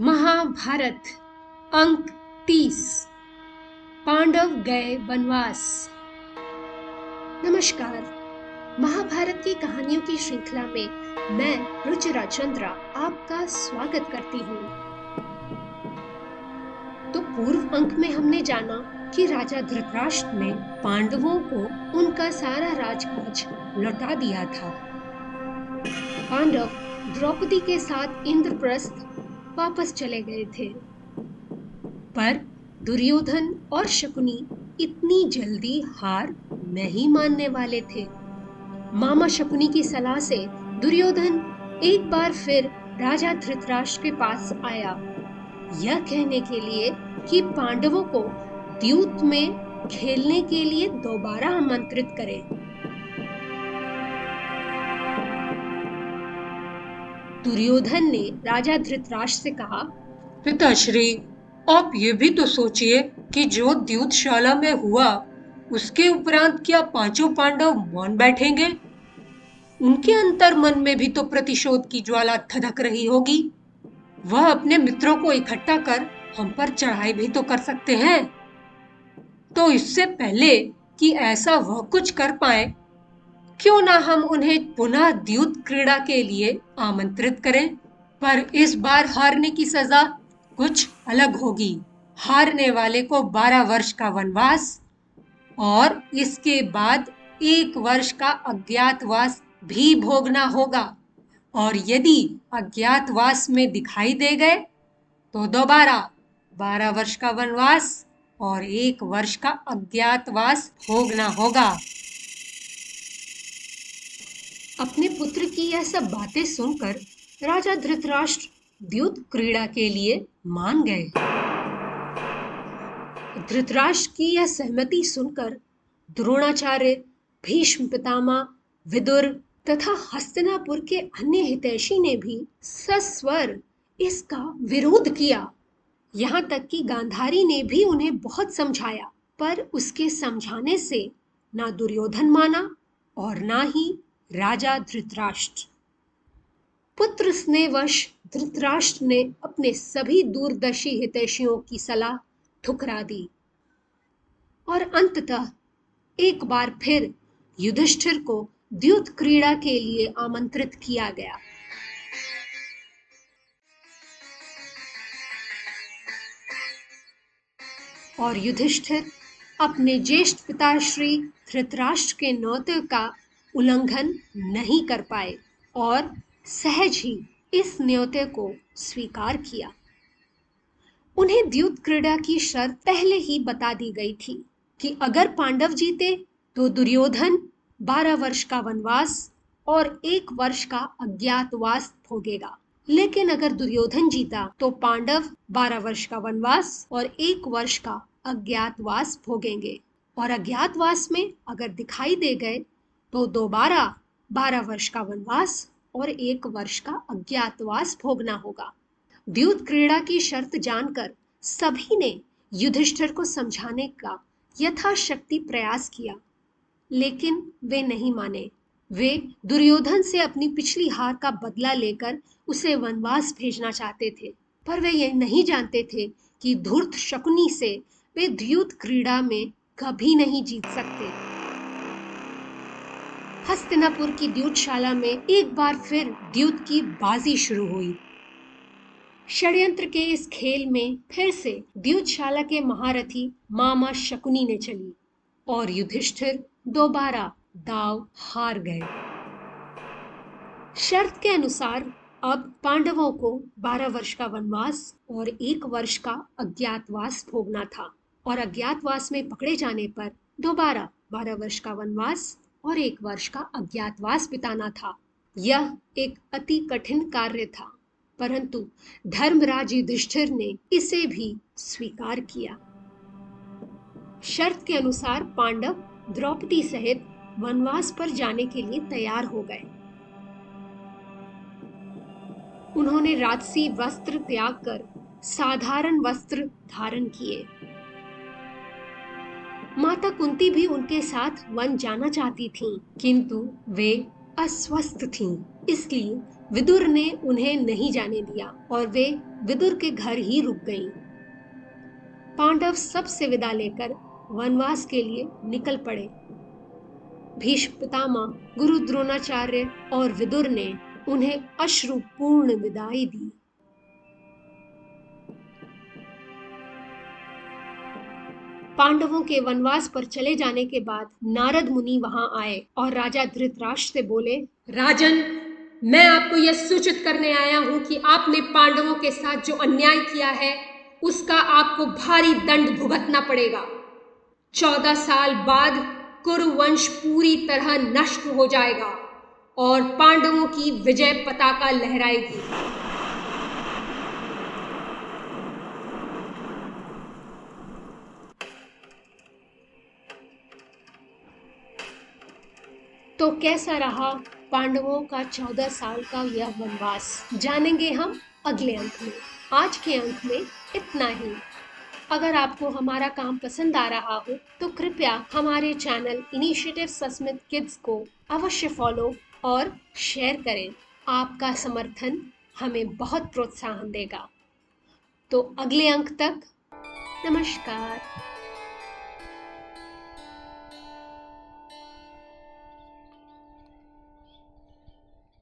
महाभारत, अंक तीस, पांडव गए वनवास। नमस्कार। महाभारत की कहानियों की श्रृंखला में मैं रुचिरा चंद्रा आपका स्वागत करती हूँ। तो पूर्व अंक में हमने जाना कि राजा धृतराष्ट्र ने पांडवों को उनका सारा राजकाज लौटा दिया था। पांडव द्रौपदी के साथ इंद्रप्रस्थ वापस चले गए थे। पर दुर्योधन और शकुनी इतनी जल्दी हार नहीं मानने वाले थे। मामा शकुनी की सलाह से दुर्योधन एक बार फिर राजा धृतराष्ट्र के पास आया। यह कहने के लिए कि पांडवों को द्यूत में खेलने के लिए दोबारा आमंत्रित करें। दुर्योधन ने राजा धृतराष्ट्र से कहा, पिताश्री, आप ये भी तो सोचिए कि जो द्यूतशाला में हुआ, उसके उपरांत क्या पाँचों पांडव मौन बैठेंगे? उनके अंतर मन में भी तो प्रतिशोध की ज्वाला धधक रही होगी। वह अपने मित्रों को इकट्ठा कर हम पर चढ़ाई भी तो कर सकते हैं। तो इससे पहले कि ऐसा वह कुछ कर पाए क्यों ना हम उन्हें पुनः द्यूत क्रीड़ा के लिए आमंत्रित करें? पर इस बार हारने की सजा कुछ अलग होगी। हारने वाले को बारह वर्ष का वनवास और इसके बाद एक वर्ष का अज्ञातवास भी भोगना होगा। और यदि अज्ञातवास में दिखाई दे गए तो दोबारा बारह वर्ष का वनवास और एक वर्ष का अज्ञातवास भोगना होगा अपने पुत्र की यह सब बातें सुनकर राजा धृतराष्ट्र द्युत क्रीड़ा के लिए मान गए। धृतराष्ट्र की यह सहमति सुनकर द्रोणाचार्य, भीष्म पितामह, विदुर तथा हस्तिनापुर के अन्य हितैषी ने भी सस्वर इसका विरोध किया। यहाँ तक कि गांधारी ने भी उन्हें बहुत समझाया, पर उसके समझाने से ना दुर्योधन माना और ना ही राजा धृतराष्ट्र। पुत्र स्नेहवश धृतराष्ट्र ने अपने सभी दूरदर्शी हितैषियों की सलाह ठुकरा दी। और अंततः एक बार फिर युधिष्ठिर को द्युत क्रीड़ा के लिए आमंत्रित किया गया। और युधिष्ठिर अपने ज्येष्ठ पिता श्री धृतराष्ट्र के नौते का उल्लंघन नहीं कर पाए और सहज ही इस न्योते को स्वीकार किया। उन्हें द्युत क्रीड़ा की शर्त पहले ही बता दी गई थी कि अगर पांडव जीते तो दुर्योधन बारह वर्ष का वनवास और एक वर्ष का अज्ञातवास भोगेगा। लेकिन अगर दुर्योधन जीता तो पांडव बारह वर्ष का वनवास और एक वर्ष का अज्ञातवास भोगेंगे। और अज्ञातवास में अगर दिखाई दे गए तो दोबारा बारह वर्ष का वनवास और एक वर्ष का अज्ञातवास भोगना होगा। द्यूत क्रीड़ा की शर्त जानकर सभी ने युधिष्ठिर को समझाने का यथाशक्ति प्रयास किया। लेकिन वे नहीं माने। वे दुर्योधन से अपनी पिछली हार का बदला लेकर उसे वनवास भेजना चाहते थे। पर वे ये नहीं जानते थे कि धूर्त शकुनी से वे द्यूत क्रीड़ा में कभी नहीं जीत सकते। हस्तिनापुर की द्यूतशाला में एक बार फिर द्यूत की बाजी शुरू हुई। षड्यंत्र के इस खेल में फिर से द्यूतशाला के महारथी मामा शकुनी ने चली और युधिष्ठिर दोबारा दाव हार गए। शर्त के अनुसार अब पांडवों को 12 वर्ष का वनवास और एक वर्ष का अज्ञातवास भोगना था और अज्ञातवास में पकड़े जाने पर दोबारा 12 वर्ष का वनवास और एक वर्ष का अज्ञातवास बिताना था। यह एक अति कठिन कार्य था, परंतु धर्मराज युधिष्ठिर ने इसे भी स्वीकार किया। शर्त के अनुसार पांडव द्रौपदी सहित वनवास पर जाने के लिए तैयार हो गए। उन्होंने राजसी वस्त्र त्याग कर साधारण वस्त्र धारण किए। माता कुंती भी उनके साथ वन जाना चाहती थीं, किंतु वे अस्वस्थ थीं, इसलिए विदुर ने उन्हें नहीं जाने दिया और वे विदुर के घर ही रुक गईं। पांडव सबसे विदा लेकर वनवास के लिए निकल पड़े। भीष्म पितामह गुरु द्रोणाचार्य और विदुर ने उन्हें अश्रुपूर्ण विदाई दी। पांडवों के वनवास पर चले जाने के बाद नारद मुनि वहाँ आए और राजा धृतराष्ट्र से बोले, राजन, मैं आपको यह सूचित करने आया हूँ कि आपने पांडवों के साथ जो अन्याय किया है, उसका आपको भारी दंड भुगतना पड़ेगा। चौदह साल बाद कुरुवंश पूरी तरह नष्ट हो जाएगा और पांडवों की विजय पताका लहराएगी। तो कैसा रहा पांडवों का चौदह साल का यह वनवास? जानेंगे हम अगले अंक में। आज के अंक में इतना ही। अगर आपको हमारा काम पसंद आ रहा हो तो कृपया हमारे चैनल इनिशिएटिव सस्मित किड्स को अवश्य फॉलो और शेयर करें। आपका समर्थन हमें बहुत प्रोत्साहन देगा। तो अगले अंक तक, नमस्कार।